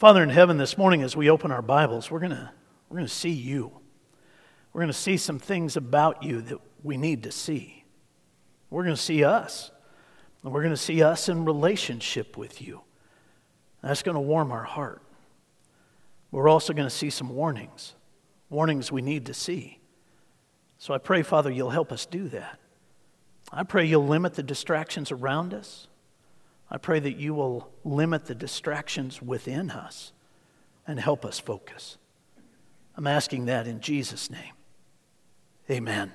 Father in heaven, this morning as we open our Bibles, we're going we're going to see you. We're going to see some things about you that we need to see. We're going to see us. And we're going to see us in relationship with you. That's going to warm our heart. We're also going to see some warnings, warnings we need to see. So I pray, Father, you'll help us do that. I pray you'll limit the distractions around us. I pray that you will limit the distractions within us and help us focus. I'm asking that in Jesus' name. Amen.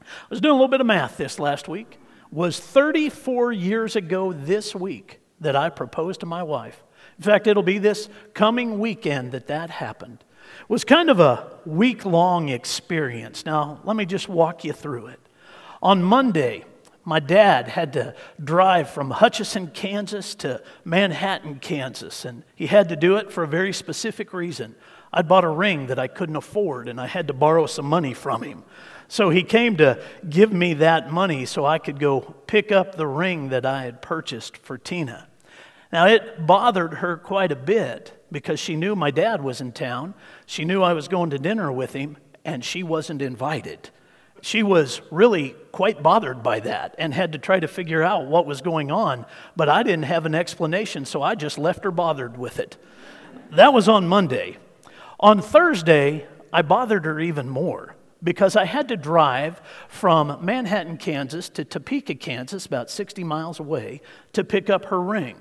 I was doing a little bit of math this last week. Was 34 years ago this week that I proposed to my wife. In fact, it'll be this coming weekend that that happened. It was kind of a week long experience. Now, let me just walk you through it. On Monday, my dad had to drive from Hutchinson, Kansas to Manhattan, Kansas, and he had to do it for a very specific reason. I'd bought a ring that I couldn't afford, and I had to borrow some money from him. So he came to give me that money so I could go pick up the ring that I had purchased for Tina. Now, it bothered her quite a bit because she knew my dad was in town. She knew I was going to dinner with him, and she wasn't invited she was really quite bothered by that and had to try to figure out what was going on. But I didn't have an explanation, so I just left her bothered with it. That was on Monday. On Thursday, I bothered her even more because I had to drive from Manhattan, Kansas to Topeka, Kansas, about 60 miles away, to pick up her ring.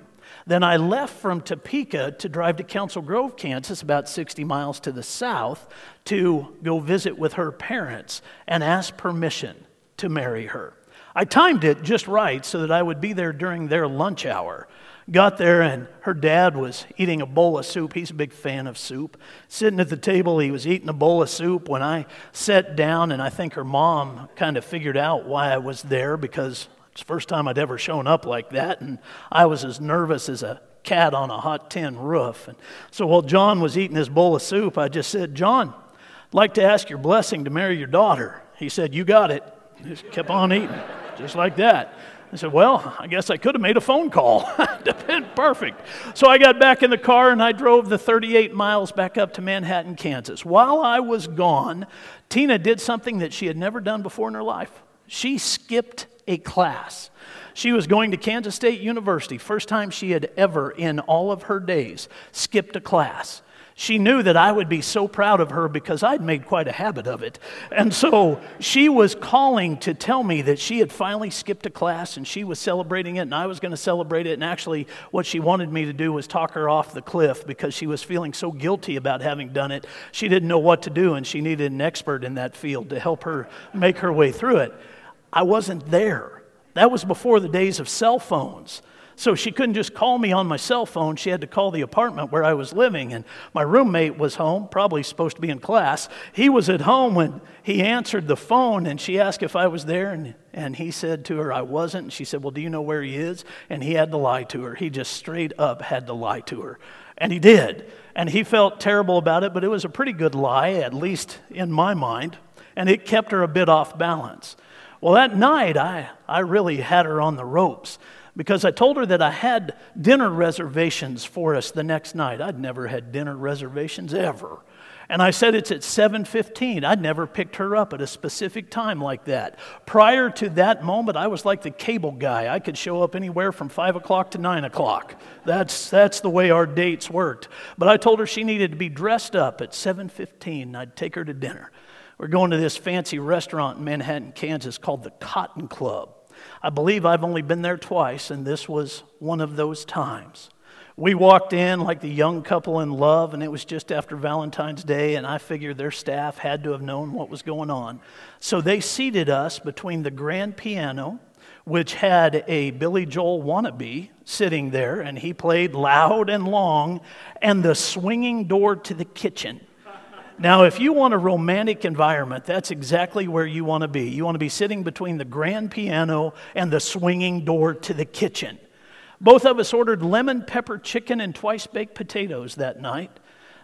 Then I left from Topeka to drive to Council Grove, Kansas, about 60 miles to the south, to go visit with her parents and ask permission to marry her. I timed it just right so that I would be there during their lunch hour. Got there, and her dad was eating a bowl of soup. He's a big fan of soup. Sitting at the table, he was eating a bowl of soup. When I sat down, and I think her mom kind of figured out why I was there because the first time I'd ever shown up like that, and I was as nervous as a cat on a hot tin roof. And so while John was eating his bowl of soup, I just said, John, I'd like to ask your blessing to marry your daughter. He said, You got it. Just kept on eating, just like that. I said, Well, I guess I could have made a phone call. Been perfect. So I got back in the car and I drove the 38 miles back up to Manhattan, Kansas. While I was gone, Tina did something that she had never done before in her life. She skipped a class. She was going to Kansas State University, first time she had ever in all of her days skipped a class. She knew that I would be so proud of her because I'd made quite a habit of it. And so she was calling to tell me that she had finally skipped a class and she was celebrating it and I was going to celebrate it. And actually, what she wanted me to do was talk her off the cliff because she was feeling so guilty about having done it. She didn't know what to do and she needed an expert in that field to help her make her way through it. I wasn't there. That was before the days of cell phones. So she couldn't just call me on my cell phone. She had to call the apartment where I was living. And my roommate was home, probably supposed to be in class. He was at home when he answered the phone and she asked if I was there. And, and he said to her, I wasn't. And she said, Well, do you know where he is? And he had to lie to her. He just straight up had to lie to her. And he did. And he felt terrible about it, but it was a pretty good lie, at least in my mind. And it kept her a bit off balance. Well, that night, I, I really had her on the ropes because I told her that I had dinner reservations for us the next night. I'd never had dinner reservations ever. And I said it's at 7:15. I'd never picked her up at a specific time like that. Prior to that moment, I was like the cable guy. I could show up anywhere from five o'clock to nine o'clock. That's that's the way our dates worked. But I told her she needed to be dressed up at 7:15. and I'd take her to dinner. We're going to this fancy restaurant in Manhattan, Kansas called the Cotton Club. I believe I've only been there twice, and this was one of those times. We walked in like the young couple in love, and it was just after Valentine's Day, and I figured their staff had to have known what was going on. So they seated us between the grand piano, which had a Billy Joel wannabe sitting there, and he played loud and long, and the swinging door to the kitchen. Now, if you want a romantic environment, that's exactly where you want to be. You want to be sitting between the grand piano and the swinging door to the kitchen. Both of us ordered lemon pepper chicken and twice baked potatoes that night.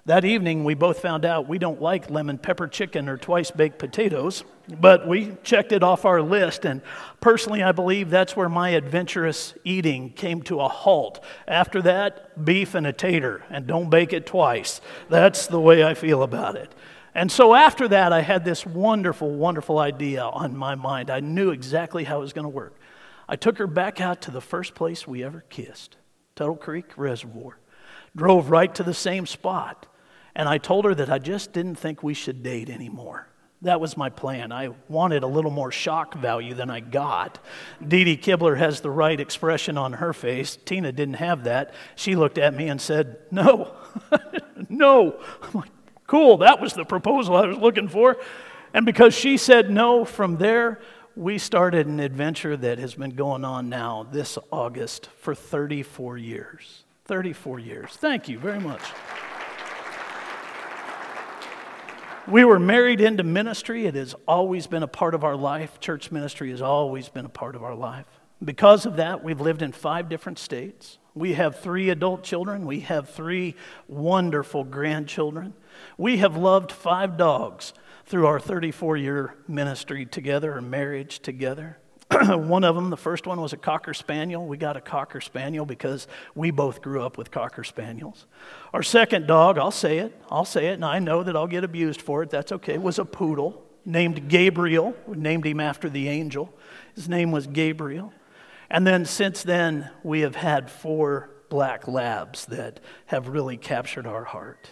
That evening, we both found out we don't like lemon pepper chicken or twice baked potatoes, but we checked it off our list. And personally, I believe that's where my adventurous eating came to a halt. After that, beef and a tater, and don't bake it twice. That's the way I feel about it. And so after that, I had this wonderful, wonderful idea on my mind. I knew exactly how it was going to work. I took her back out to the first place we ever kissed Tuttle Creek Reservoir. Drove right to the same spot. And I told her that I just didn't think we should date anymore. That was my plan. I wanted a little more shock value than I got. Dee Dee Kibler has the right expression on her face. Tina didn't have that. She looked at me and said, No, no. I'm like, cool, that was the proposal I was looking for. And because she said no, from there, we started an adventure that has been going on now this August for 34 years. 34 years. Thank you very much. We were married into ministry. It has always been a part of our life. Church ministry has always been a part of our life. Because of that, we've lived in five different states. We have three adult children. We have three wonderful grandchildren. We have loved five dogs through our 34 year ministry together or marriage together. one of them, the first one was a Cocker Spaniel. We got a Cocker Spaniel because we both grew up with Cocker Spaniels. Our second dog, I'll say it, I'll say it, and I know that I'll get abused for it. That's okay, was a poodle named Gabriel. We named him after the angel. His name was Gabriel. And then since then, we have had four black labs that have really captured our heart.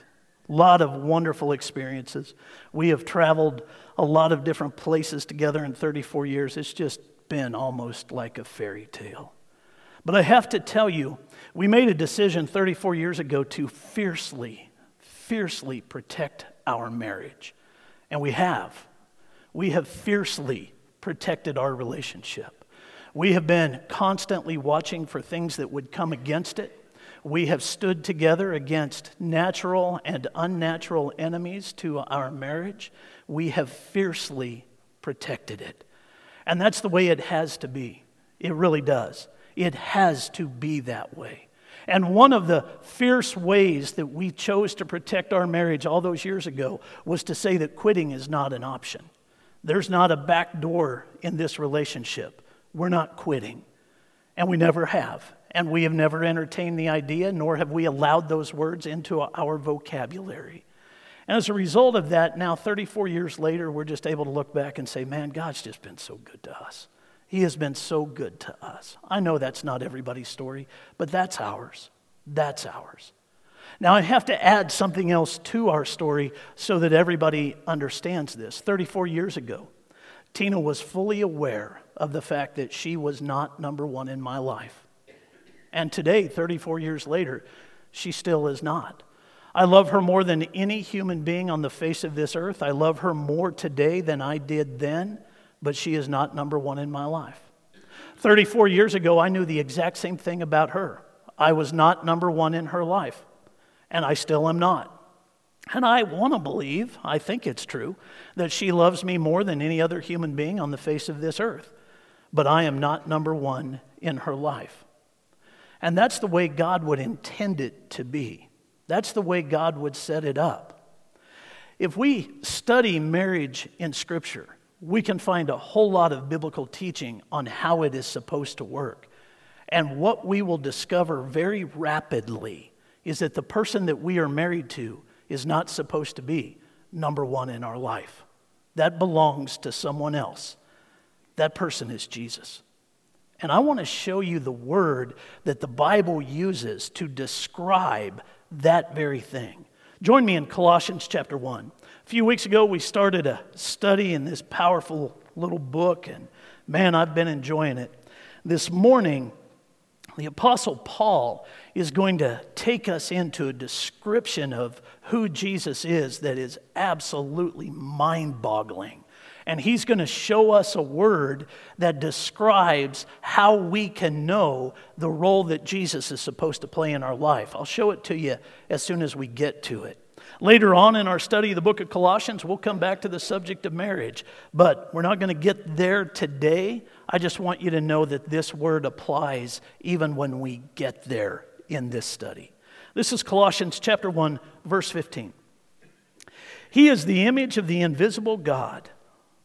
A lot of wonderful experiences. We have traveled a lot of different places together in 34 years. It's just been almost like a fairy tale. But I have to tell you, we made a decision 34 years ago to fiercely, fiercely protect our marriage. And we have. We have fiercely protected our relationship. We have been constantly watching for things that would come against it. We have stood together against natural and unnatural enemies to our marriage. We have fiercely protected it. And that's the way it has to be. It really does. It has to be that way. And one of the fierce ways that we chose to protect our marriage all those years ago was to say that quitting is not an option. There's not a back door in this relationship. We're not quitting. And we never have. And we have never entertained the idea, nor have we allowed those words into our vocabulary. And as a result of that, now 34 years later, we're just able to look back and say, man, God's just been so good to us. He has been so good to us. I know that's not everybody's story, but that's ours. That's ours. Now, I have to add something else to our story so that everybody understands this. 34 years ago, Tina was fully aware of the fact that she was not number one in my life. And today, 34 years later, she still is not. I love her more than any human being on the face of this earth. I love her more today than I did then, but she is not number one in my life. 34 years ago, I knew the exact same thing about her. I was not number one in her life, and I still am not. And I want to believe, I think it's true, that she loves me more than any other human being on the face of this earth. But I am not number one in her life. And that's the way God would intend it to be. That's the way God would set it up. If we study marriage in Scripture, we can find a whole lot of biblical teaching on how it is supposed to work. And what we will discover very rapidly is that the person that we are married to is not supposed to be number one in our life. That belongs to someone else. That person is Jesus. And I want to show you the word that the Bible uses to describe that very thing. Join me in Colossians chapter 1. A few weeks ago, we started a study in this powerful little book, and man, I've been enjoying it. This morning, the Apostle Paul is going to take us into a description of who Jesus is that is absolutely mind boggling. And he's going to show us a word that describes how we can know the role that Jesus is supposed to play in our life. I'll show it to you as soon as we get to it. Later on in our study of the book of Colossians, we'll come back to the subject of marriage, but we're not going to get there today. I just want you to know that this word applies even when we get there in this study. This is Colossians chapter 1, verse 15. He is the image of the invisible God,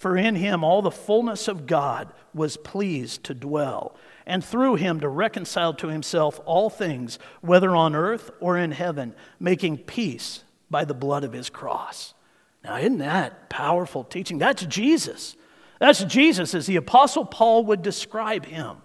For in him all the fullness of God was pleased to dwell and through him to reconcile to himself all things, whether on earth or in heaven, making peace by the blood of his cross. Now, isn't that powerful teaching? That's Jesus. That's Jesus as the Apostle Paul would describe him.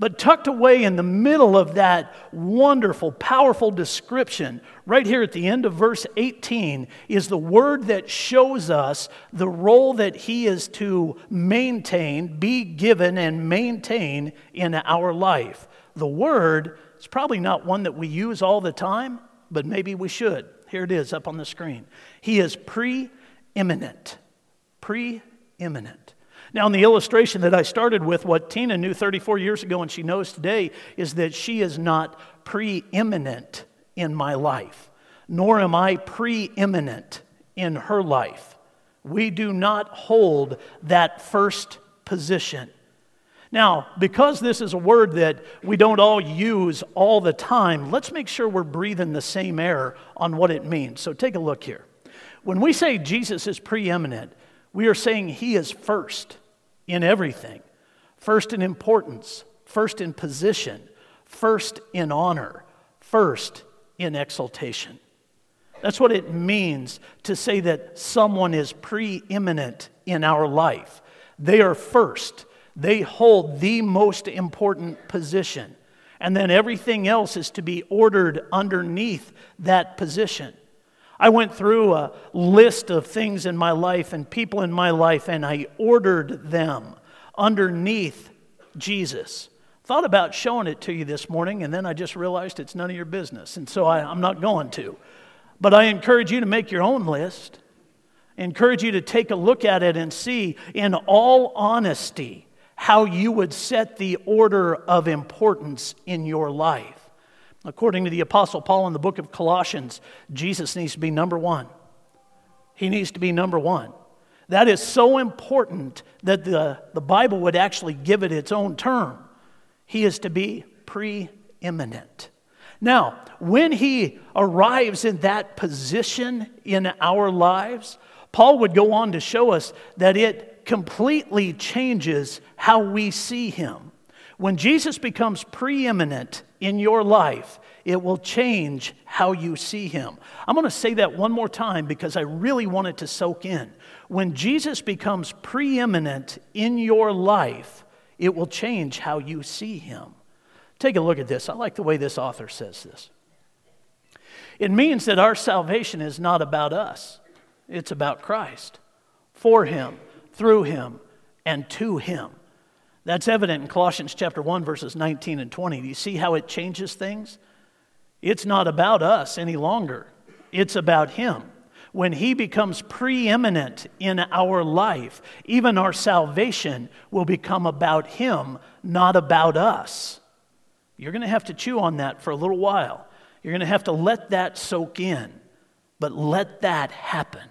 But tucked away in the middle of that wonderful, powerful description, right here at the end of verse 18, is the word that shows us the role that he is to maintain, be given, and maintain in our life. The word is probably not one that we use all the time, but maybe we should. Here it is up on the screen. He is preeminent. Preeminent. Now, in the illustration that I started with, what Tina knew 34 years ago and she knows today is that she is not preeminent in my life, nor am I preeminent in her life. We do not hold that first position. Now, because this is a word that we don't all use all the time, let's make sure we're breathing the same air on what it means. So take a look here. When we say Jesus is preeminent, we are saying he is first in everything first in importance, first in position, first in honor, first in exaltation. That's what it means to say that someone is preeminent in our life. They are first, they hold the most important position. And then everything else is to be ordered underneath that position. I went through a list of things in my life and people in my life, and I ordered them underneath Jesus. Thought about showing it to you this morning, and then I just realized it's none of your business, and so I, am not going to. But I encourage you to make your own list. Encourage you to take a look at it and see, in all honesty, how you would set the order of importance in your life. According to the Apostle Paul in the book of Colossians, Jesus needs to be number one. He needs to be number one. That is so important that the, the Bible would actually give it its own term. He is to be preeminent. Now, when he arrives in that position in our lives, Paul would go on to show us that it completely changes how we see him. When Jesus becomes preeminent in your life, it will change how you see him. I'm going to say that one more time because I really want it to soak in. When Jesus becomes preeminent in your life, it will change how you see him. Take a look at this. I like the way this author says this. It means that our salvation is not about us, it's about Christ, for him, through him, and to him. That's evident in Colossians chapter 1 verses 19 and 20. Do you see how it changes things? It's not about us any longer. It's about him. When he becomes preeminent in our life, even our salvation will become about him, not about us. You're going to have to chew on that for a little while. You're going to have to let that soak in, but let that happen.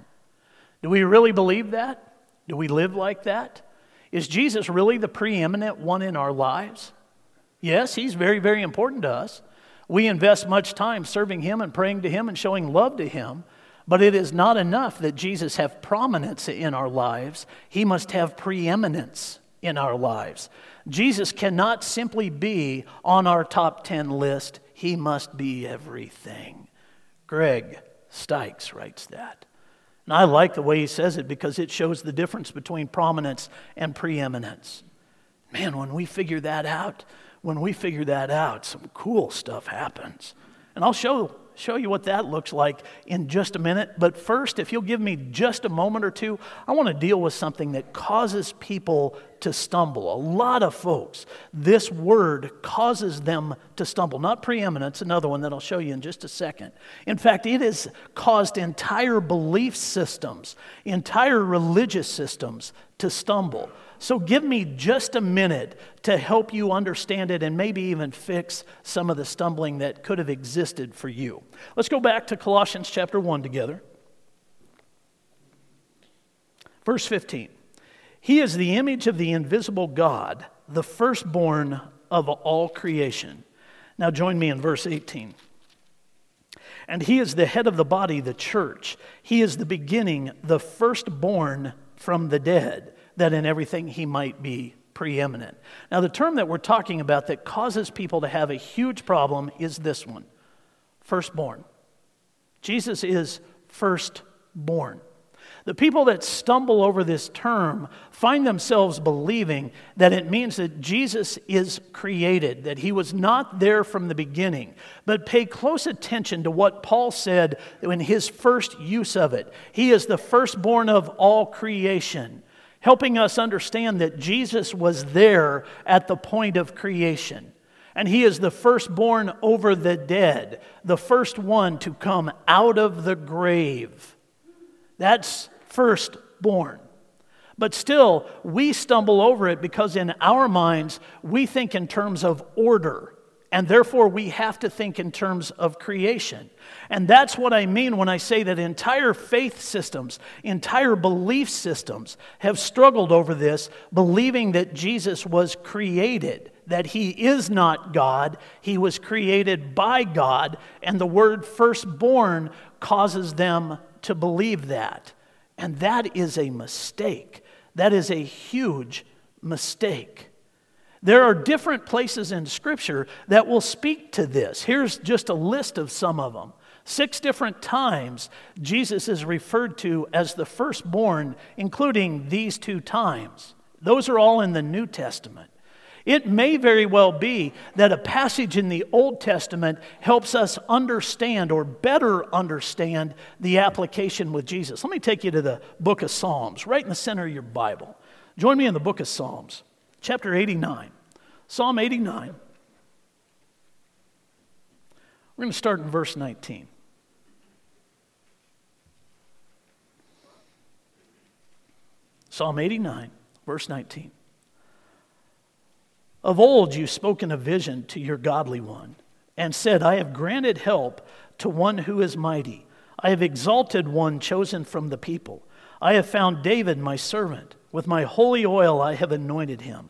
Do we really believe that? Do we live like that? Is Jesus really the preeminent one in our lives? Yes, he's very, very important to us. We invest much time serving him and praying to him and showing love to him. But it is not enough that Jesus have prominence in our lives. He must have preeminence in our lives. Jesus cannot simply be on our top 10 list. He must be everything. Greg Stikes writes that. And I like the way he says it because it shows the difference between prominence and preeminence. Man, when we figure that out, when we figure that out, some cool stuff happens. And I'll show, show you what that looks like in just a minute. But first, if you'll give me just a moment or two, I want to deal with something that causes people to stumble. A lot of folks, this word causes them to stumble. Not preeminence, another one that I'll show you in just a second. In fact, it has caused entire belief systems, entire religious systems to stumble. So give me just a minute to help you understand it and maybe even fix some of the stumbling that could have existed for you. Let's go back to Colossians chapter 1 together. Verse 15 He is the image of the invisible God, the firstborn of all creation. Now join me in verse 18. And he is the head of the body, the church. He is the beginning, the firstborn from the dead, that in everything he might be preeminent. Now, the term that we're talking about that causes people to have a huge problem is this one firstborn. Jesus is firstborn. The people that stumble over this term find themselves believing that it means that Jesus is created, that he was not there from the beginning. But pay close attention to what Paul said in his first use of it. He is the firstborn of all creation, helping us understand that Jesus was there at the point of creation. And he is the firstborn over the dead, the first one to come out of the grave. That's firstborn. But still, we stumble over it because in our minds, we think in terms of order. And therefore, we have to think in terms of creation. And that's what I mean when I say that entire faith systems, entire belief systems have struggled over this, believing that Jesus was created, that he is not God, he was created by God, and the word firstborn causes them to believe that. And that is a mistake. That is a huge mistake. There are different places in Scripture that will speak to this. Here's just a list of some of them. Six different times Jesus is referred to as the firstborn, including these two times. Those are all in the New Testament. It may very well be that a passage in the Old Testament helps us understand or better understand the application with Jesus. Let me take you to the book of Psalms, right in the center of your Bible. Join me in the book of Psalms, chapter 89. Psalm 89. We're going to start in verse 19. Psalm 89, verse 19. Of old you spoke in a vision to your godly one and said, I have granted help to one who is mighty. I have exalted one chosen from the people. I have found David my servant. With my holy oil I have anointed him,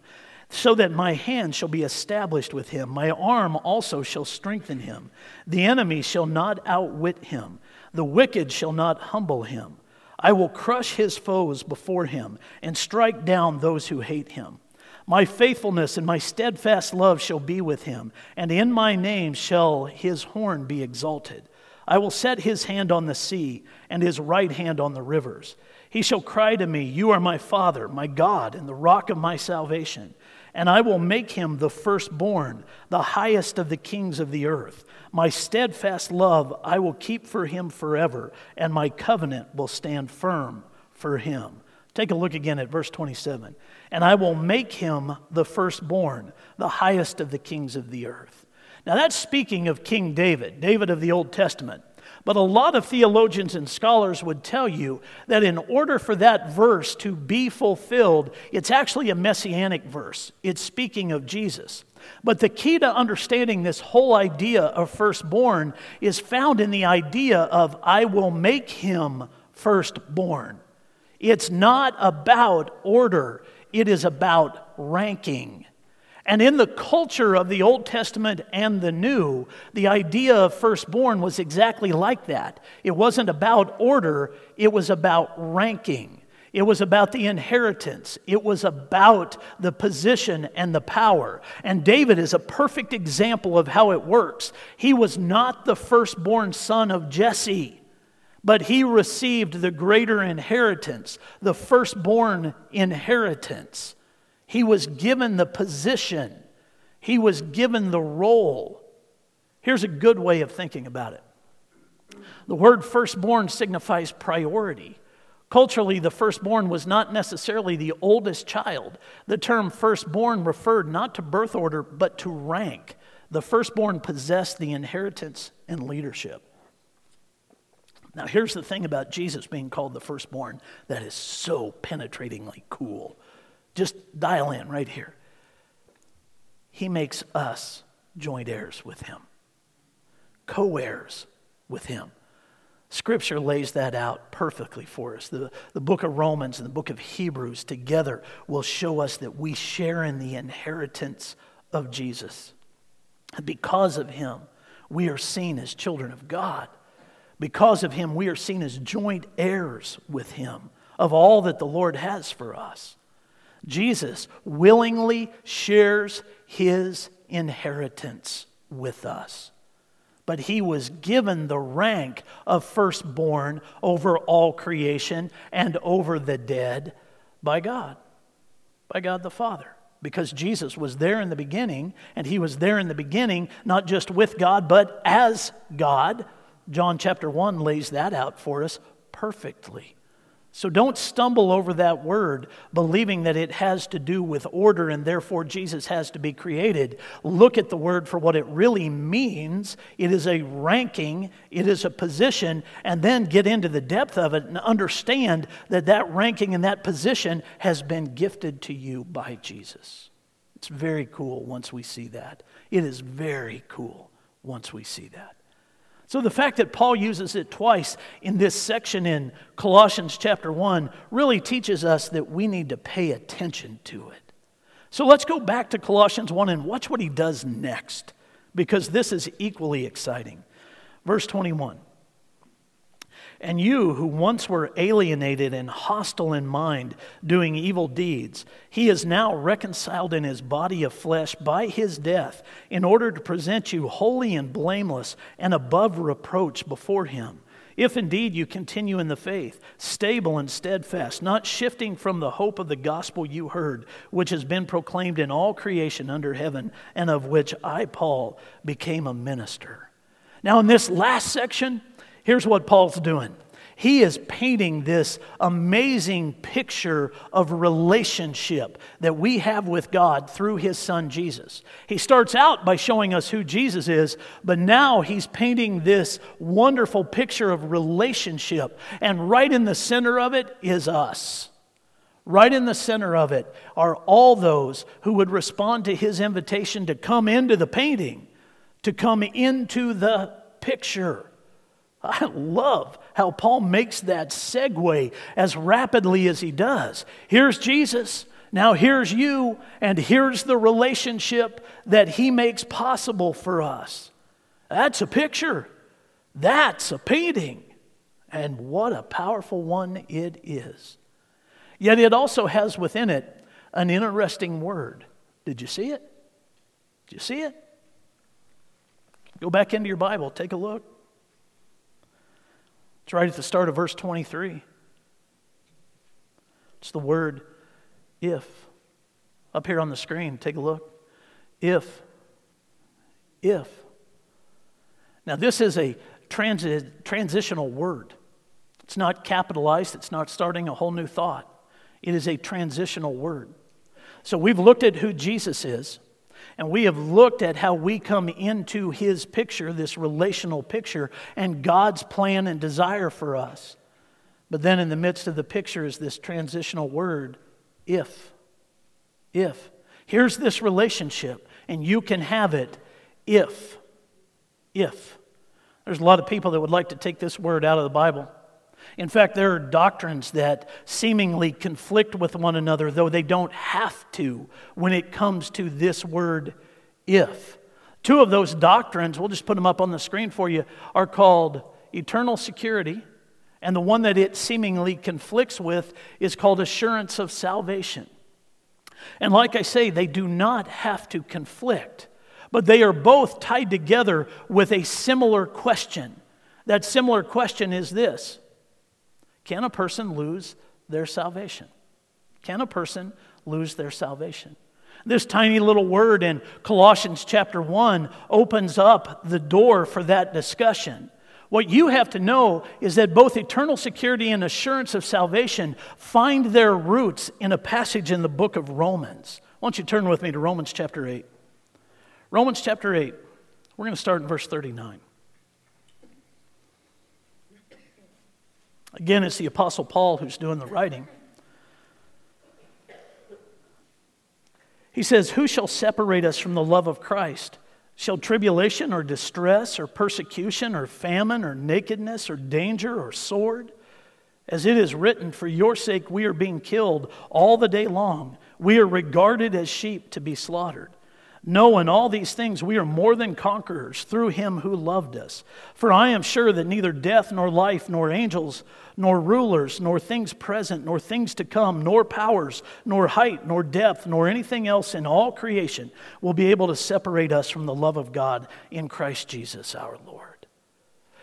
so that my hand shall be established with him. My arm also shall strengthen him. The enemy shall not outwit him, the wicked shall not humble him. I will crush his foes before him and strike down those who hate him. My faithfulness and my steadfast love shall be with him, and in my name shall his horn be exalted. I will set his hand on the sea, and his right hand on the rivers. He shall cry to me, You are my Father, my God, and the rock of my salvation. And I will make him the firstborn, the highest of the kings of the earth. My steadfast love I will keep for him forever, and my covenant will stand firm for him. Take a look again at verse 27 and I will make him the firstborn, the highest of the kings of the earth. Now, that's speaking of King David, David of the Old Testament. But a lot of theologians and scholars would tell you that in order for that verse to be fulfilled, it's actually a messianic verse. It's speaking of Jesus. But the key to understanding this whole idea of firstborn is found in the idea of, I will make him firstborn. It's not about order, it is about ranking. And in the culture of the Old Testament and the New, the idea of firstborn was exactly like that. It wasn't about order, it was about ranking. It was about the inheritance. It was about the position and the power. And David is a perfect example of how it works. He was not the firstborn son of Jesse but he received the greater inheritance, the firstborn inheritance. He was given the position, he was given the role. Here's a good way of thinking about it the word firstborn signifies priority. Culturally, the firstborn was not necessarily the oldest child. The term firstborn referred not to birth order, but to rank. The firstborn possessed the inheritance and leadership. Now, here's the thing about Jesus being called the firstborn that is so penetratingly cool. Just dial in right here. He makes us joint heirs with him, co heirs with him. Scripture lays that out perfectly for us. The, the book of Romans and the book of Hebrews together will show us that we share in the inheritance of Jesus. Because of him, we are seen as children of God. Because of him, we are seen as joint heirs with him of all that the Lord has for us. Jesus willingly shares his inheritance with us. But he was given the rank of firstborn over all creation and over the dead by God, by God the Father because Jesus was there in the beginning, and he was there in the beginning not just with God, but as God. John chapter 1 lays that out for us perfectly. So don't stumble over that word believing that it has to do with order and therefore Jesus has to be created. Look at the word for what it really means. It is a ranking, it is a position, and then get into the depth of it and understand that that ranking and that position has been gifted to you by Jesus. It's very cool once we see that. It is very cool once we see that. So the fact that Paul uses it twice in this section in Colossians chapter 1 really teaches us that we need to pay attention to it. So let's go back to Colossians 1 and watch what he does next, because this is equally exciting. Verse 21 and you, who once were alienated and hostile in mind, doing evil deeds, he is now reconciled in his body of flesh by his death, in order to present you holy and blameless and above reproach before him. If indeed you continue in the faith, stable and steadfast, not shifting from the hope of the gospel you heard, which has been proclaimed in all creation under heaven, and of which I, Paul, became a minister. Now, in this last section, Here's what Paul's doing he is painting this amazing picture of relationship that we have with God through his son Jesus. He starts out by showing us who Jesus is, but now he's painting this wonderful picture of relationship. And right in the center of it is us. Right in the center of it are all those who would respond to his invitation to come into the painting, to come into the picture. I love how Paul makes that segue as rapidly as he does. Here's Jesus, now here's you, and here's the relationship that he makes possible for us. That's a picture, that's a painting, and what a powerful one it is. Yet it also has within it an interesting word. Did you see it? Did you see it? Go back into your Bible, take a look. It's right at the start of verse 23. It's the word if. Up here on the screen, take a look. If. If. Now, this is a transi- transitional word. It's not capitalized, it's not starting a whole new thought. It is a transitional word. So, we've looked at who Jesus is. And we have looked at how we come into his picture, this relational picture, and God's plan and desire for us. But then in the midst of the picture is this transitional word, if. If. Here's this relationship, and you can have it if. If. There's a lot of people that would like to take this word out of the Bible. In fact, there are doctrines that seemingly conflict with one another, though they don't have to when it comes to this word if. Two of those doctrines, we'll just put them up on the screen for you, are called eternal security, and the one that it seemingly conflicts with is called assurance of salvation. And like I say, they do not have to conflict, but they are both tied together with a similar question. That similar question is this can a person lose their salvation? Can a person lose their salvation? This tiny little word in Colossians chapter 1 opens up the door for that discussion. What you have to know is that both eternal security and assurance of salvation find their roots in a passage in the book of Romans. Why don't you turn with me to Romans chapter 8? Romans chapter 8. We're going to start in verse 39. Again, it's the Apostle Paul who's doing the writing. He says, Who shall separate us from the love of Christ? Shall tribulation or distress or persecution or famine or nakedness or danger or sword? As it is written, For your sake we are being killed all the day long. We are regarded as sheep to be slaughtered. No, in all these things we are more than conquerors through him who loved us. For I am sure that neither death, nor life, nor angels, nor rulers, nor things present, nor things to come, nor powers, nor height, nor depth, nor anything else in all creation will be able to separate us from the love of God in Christ Jesus our Lord.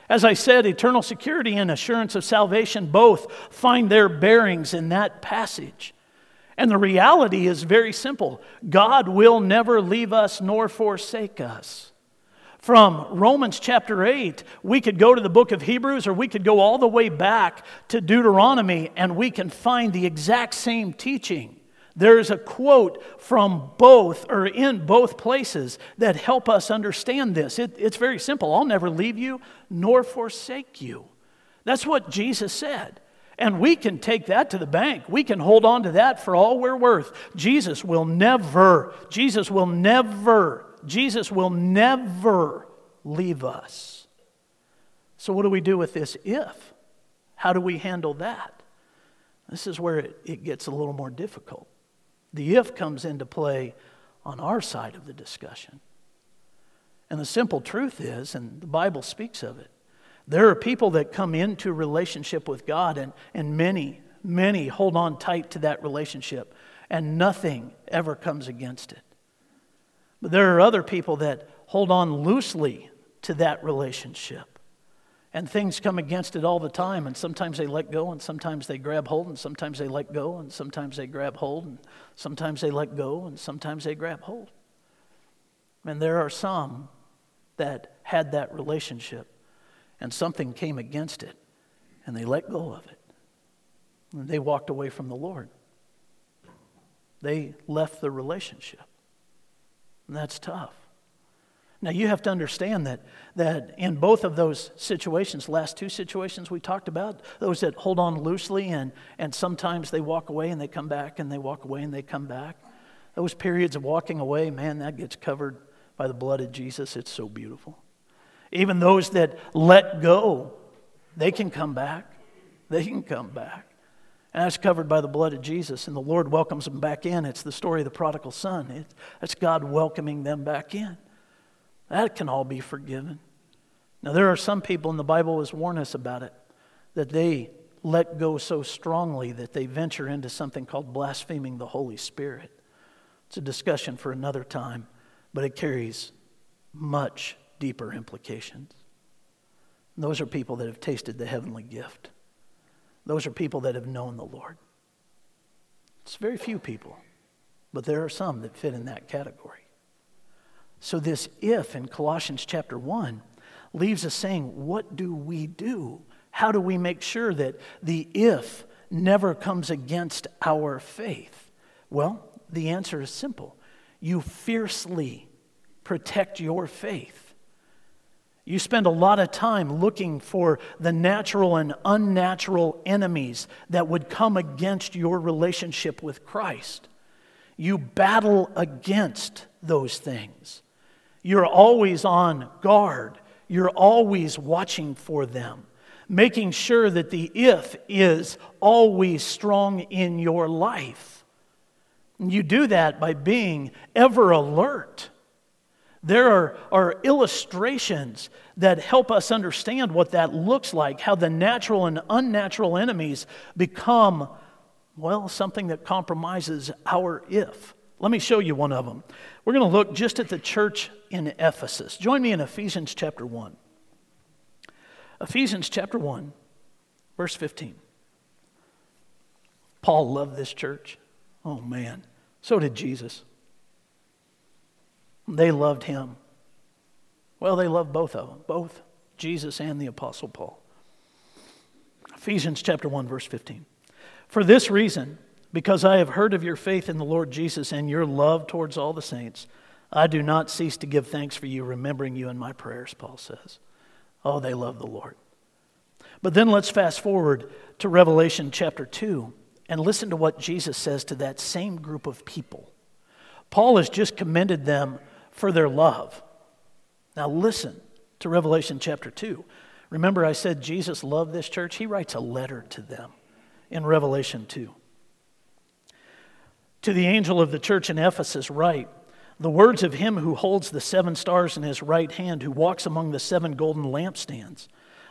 As I said, eternal security and assurance of salvation both find their bearings in that passage. And the reality is very simple God will never leave us nor forsake us. From Romans chapter 8, we could go to the book of Hebrews or we could go all the way back to Deuteronomy and we can find the exact same teaching. There's a quote from both or in both places that help us understand this. It, it's very simple I'll never leave you nor forsake you. That's what Jesus said. And we can take that to the bank. We can hold on to that for all we're worth. Jesus will never, Jesus will never, Jesus will never leave us. So, what do we do with this if? How do we handle that? This is where it, it gets a little more difficult. The if comes into play on our side of the discussion. And the simple truth is, and the Bible speaks of it, there are people that come into relationship with God, and, and many, many hold on tight to that relationship, and nothing ever comes against it. But there are other people that hold on loosely to that relationship. And things come against it all the time, and sometimes they let go, and sometimes they grab hold, and sometimes they let go, and sometimes they grab hold, and sometimes they let go, and sometimes they grab hold. And there are some that had that relationship and something came against it, and they let go of it. And they walked away from the Lord. They left the relationship. And that's tough. Now, you have to understand that, that in both of those situations, last two situations we talked about, those that hold on loosely and, and sometimes they walk away and they come back and they walk away and they come back, those periods of walking away, man, that gets covered by the blood of Jesus. It's so beautiful. Even those that let go, they can come back. They can come back. And that's covered by the blood of Jesus. And the Lord welcomes them back in. It's the story of the prodigal son. It's, that's God welcoming them back in. That can all be forgiven. Now, there are some people, and the Bible has warned us about it, that they let go so strongly that they venture into something called blaspheming the Holy Spirit. It's a discussion for another time, but it carries much deeper implications. And those are people that have tasted the heavenly gift. Those are people that have known the Lord. It's very few people, but there are some that fit in that category. So, this if in Colossians chapter 1 leaves us saying, What do we do? How do we make sure that the if never comes against our faith? Well, the answer is simple. You fiercely protect your faith. You spend a lot of time looking for the natural and unnatural enemies that would come against your relationship with Christ. You battle against those things. You're always on guard. You're always watching for them, making sure that the if is always strong in your life. You do that by being ever alert there are, are illustrations that help us understand what that looks like, how the natural and unnatural enemies become, well, something that compromises our if. Let me show you one of them. We're going to look just at the church in Ephesus. Join me in Ephesians chapter 1. Ephesians chapter 1, verse 15. Paul loved this church. Oh, man. So did Jesus. They loved him. Well, they loved both of them, both. Jesus and the Apostle Paul. Ephesians chapter 1, verse 15. For this reason, because I have heard of your faith in the Lord Jesus and your love towards all the saints, I do not cease to give thanks for you, remembering you in my prayers, Paul says. Oh, they love the Lord. But then let's fast forward to Revelation chapter 2 and listen to what Jesus says to that same group of people. Paul has just commended them for their love. Now, listen to Revelation chapter 2. Remember, I said Jesus loved this church? He writes a letter to them in Revelation 2. To the angel of the church in Ephesus, write the words of him who holds the seven stars in his right hand, who walks among the seven golden lampstands.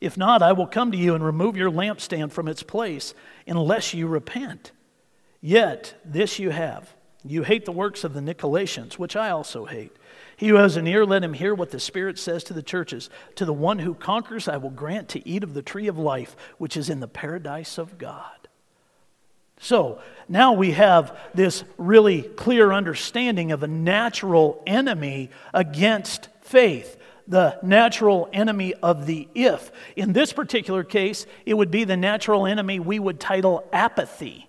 If not, I will come to you and remove your lampstand from its place, unless you repent. Yet, this you have you hate the works of the Nicolaitans, which I also hate. He who has an ear, let him hear what the Spirit says to the churches. To the one who conquers, I will grant to eat of the tree of life, which is in the paradise of God. So now we have this really clear understanding of a natural enemy against faith, the natural enemy of the if. In this particular case, it would be the natural enemy we would title apathy.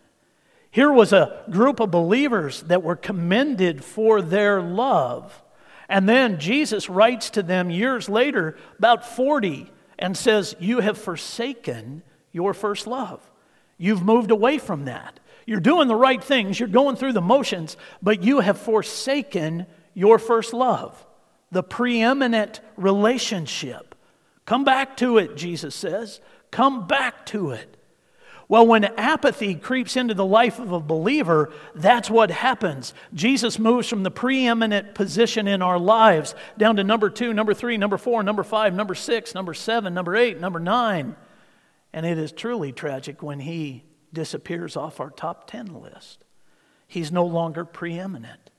Here was a group of believers that were commended for their love. And then Jesus writes to them years later, about 40, and says, You have forsaken your first love. You've moved away from that. You're doing the right things, you're going through the motions, but you have forsaken your first love, the preeminent relationship. Come back to it, Jesus says. Come back to it. Well, when apathy creeps into the life of a believer, that's what happens. Jesus moves from the preeminent position in our lives down to number two, number three, number four, number five, number six, number seven, number eight, number nine. And it is truly tragic when he disappears off our top 10 list. He's no longer preeminent.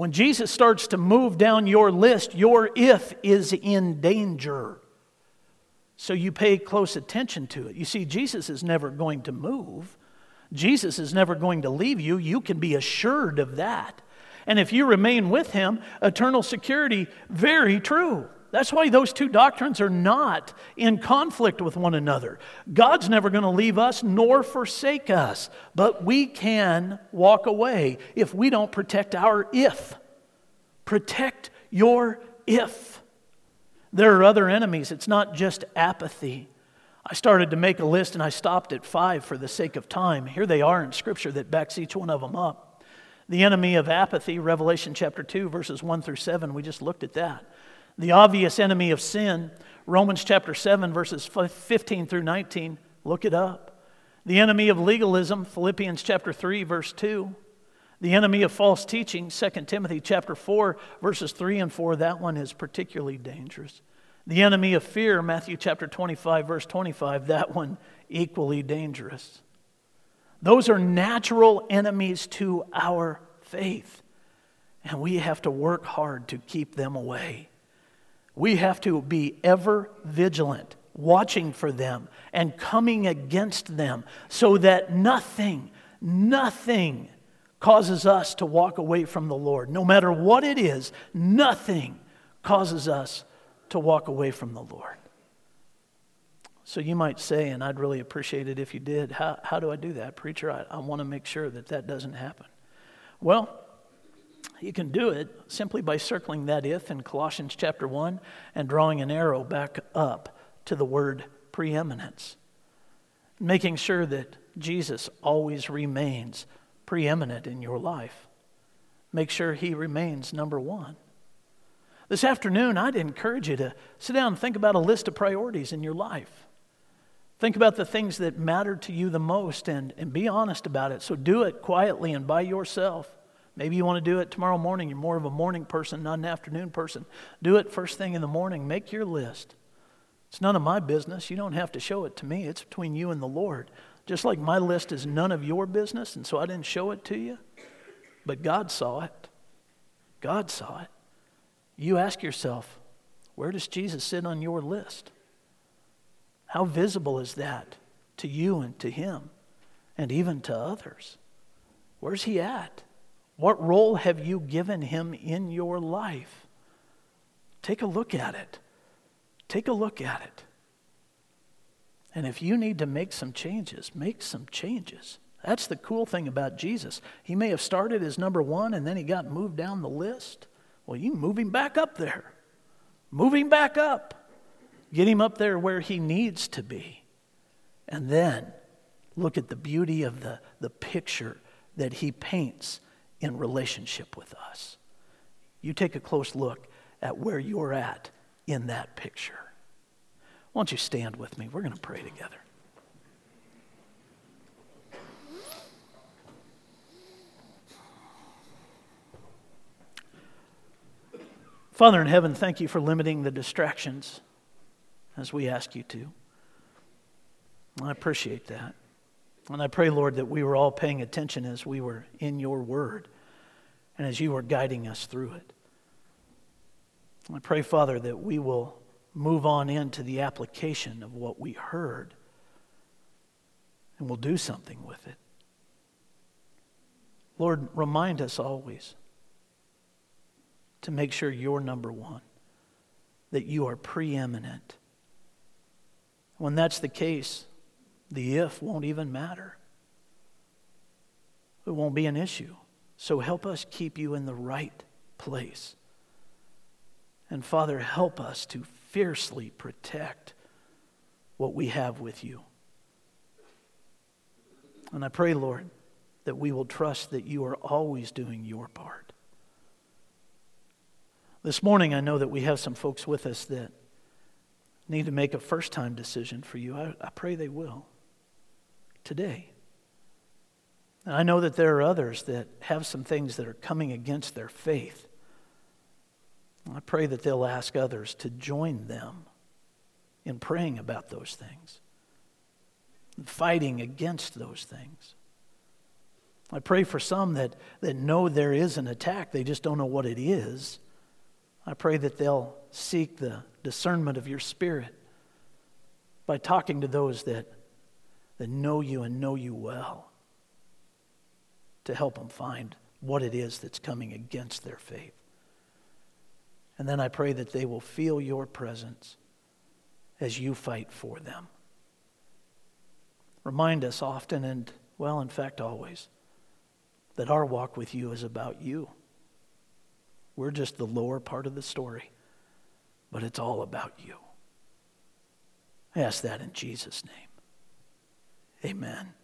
When Jesus starts to move down your list, your if is in danger. So you pay close attention to it. You see, Jesus is never going to move. Jesus is never going to leave you. You can be assured of that. And if you remain with him, eternal security, very true. That's why those two doctrines are not in conflict with one another. God's never going to leave us nor forsake us, but we can walk away if we don't protect our if. Protect your if. There are other enemies, it's not just apathy. I started to make a list and I stopped at five for the sake of time. Here they are in Scripture that backs each one of them up. The enemy of apathy, Revelation chapter 2, verses 1 through 7, we just looked at that. The obvious enemy of sin, Romans chapter 7, verses 15 through 19. Look it up. The enemy of legalism, Philippians chapter 3, verse 2. The enemy of false teaching, 2 Timothy chapter 4, verses 3 and 4. That one is particularly dangerous. The enemy of fear, Matthew chapter 25, verse 25. That one equally dangerous. Those are natural enemies to our faith. And we have to work hard to keep them away. We have to be ever vigilant, watching for them and coming against them so that nothing, nothing causes us to walk away from the Lord. No matter what it is, nothing causes us to walk away from the Lord. So you might say, and I'd really appreciate it if you did, how, how do I do that, preacher? I, I want to make sure that that doesn't happen. Well, you can do it simply by circling that if in Colossians chapter 1 and drawing an arrow back up to the word preeminence. Making sure that Jesus always remains preeminent in your life. Make sure he remains number one. This afternoon, I'd encourage you to sit down and think about a list of priorities in your life. Think about the things that matter to you the most and, and be honest about it. So do it quietly and by yourself. Maybe you want to do it tomorrow morning. You're more of a morning person, not an afternoon person. Do it first thing in the morning. Make your list. It's none of my business. You don't have to show it to me. It's between you and the Lord. Just like my list is none of your business, and so I didn't show it to you. But God saw it. God saw it. You ask yourself, where does Jesus sit on your list? How visible is that to you and to Him, and even to others? Where's He at? What role have you given Him in your life? Take a look at it. Take a look at it. And if you need to make some changes, make some changes. That's the cool thing about Jesus. He may have started as number one and then he got moved down the list. Well, you move him back up there. Move him back up. Get him up there where he needs to be. And then look at the beauty of the, the picture that he paints in relationship with us. You take a close look at where you're at in that picture. Why don't you stand with me? We're going to pray together. Father in heaven, thank you for limiting the distractions as we ask you to. I appreciate that. And I pray, Lord, that we were all paying attention as we were in your word and as you were guiding us through it. I pray, Father, that we will move on into the application of what we heard and we'll do something with it. Lord, remind us always to make sure you're number one, that you are preeminent. When that's the case, the if won't even matter. It won't be an issue. So help us keep you in the right place. And Father, help us to fiercely protect what we have with you. And I pray, Lord, that we will trust that you are always doing your part. This morning, I know that we have some folks with us that need to make a first time decision for you. I, I pray they will today. And I know that there are others that have some things that are coming against their faith. I pray that they'll ask others to join them in praying about those things, fighting against those things. I pray for some that, that know there is an attack, they just don't know what it is. I pray that they'll seek the discernment of your spirit by talking to those that, that know you and know you well to help them find what it is that's coming against their faith. And then I pray that they will feel your presence as you fight for them. Remind us often, and well, in fact, always, that our walk with you is about you. We're just the lower part of the story, but it's all about you. I ask that in Jesus' name. Amen.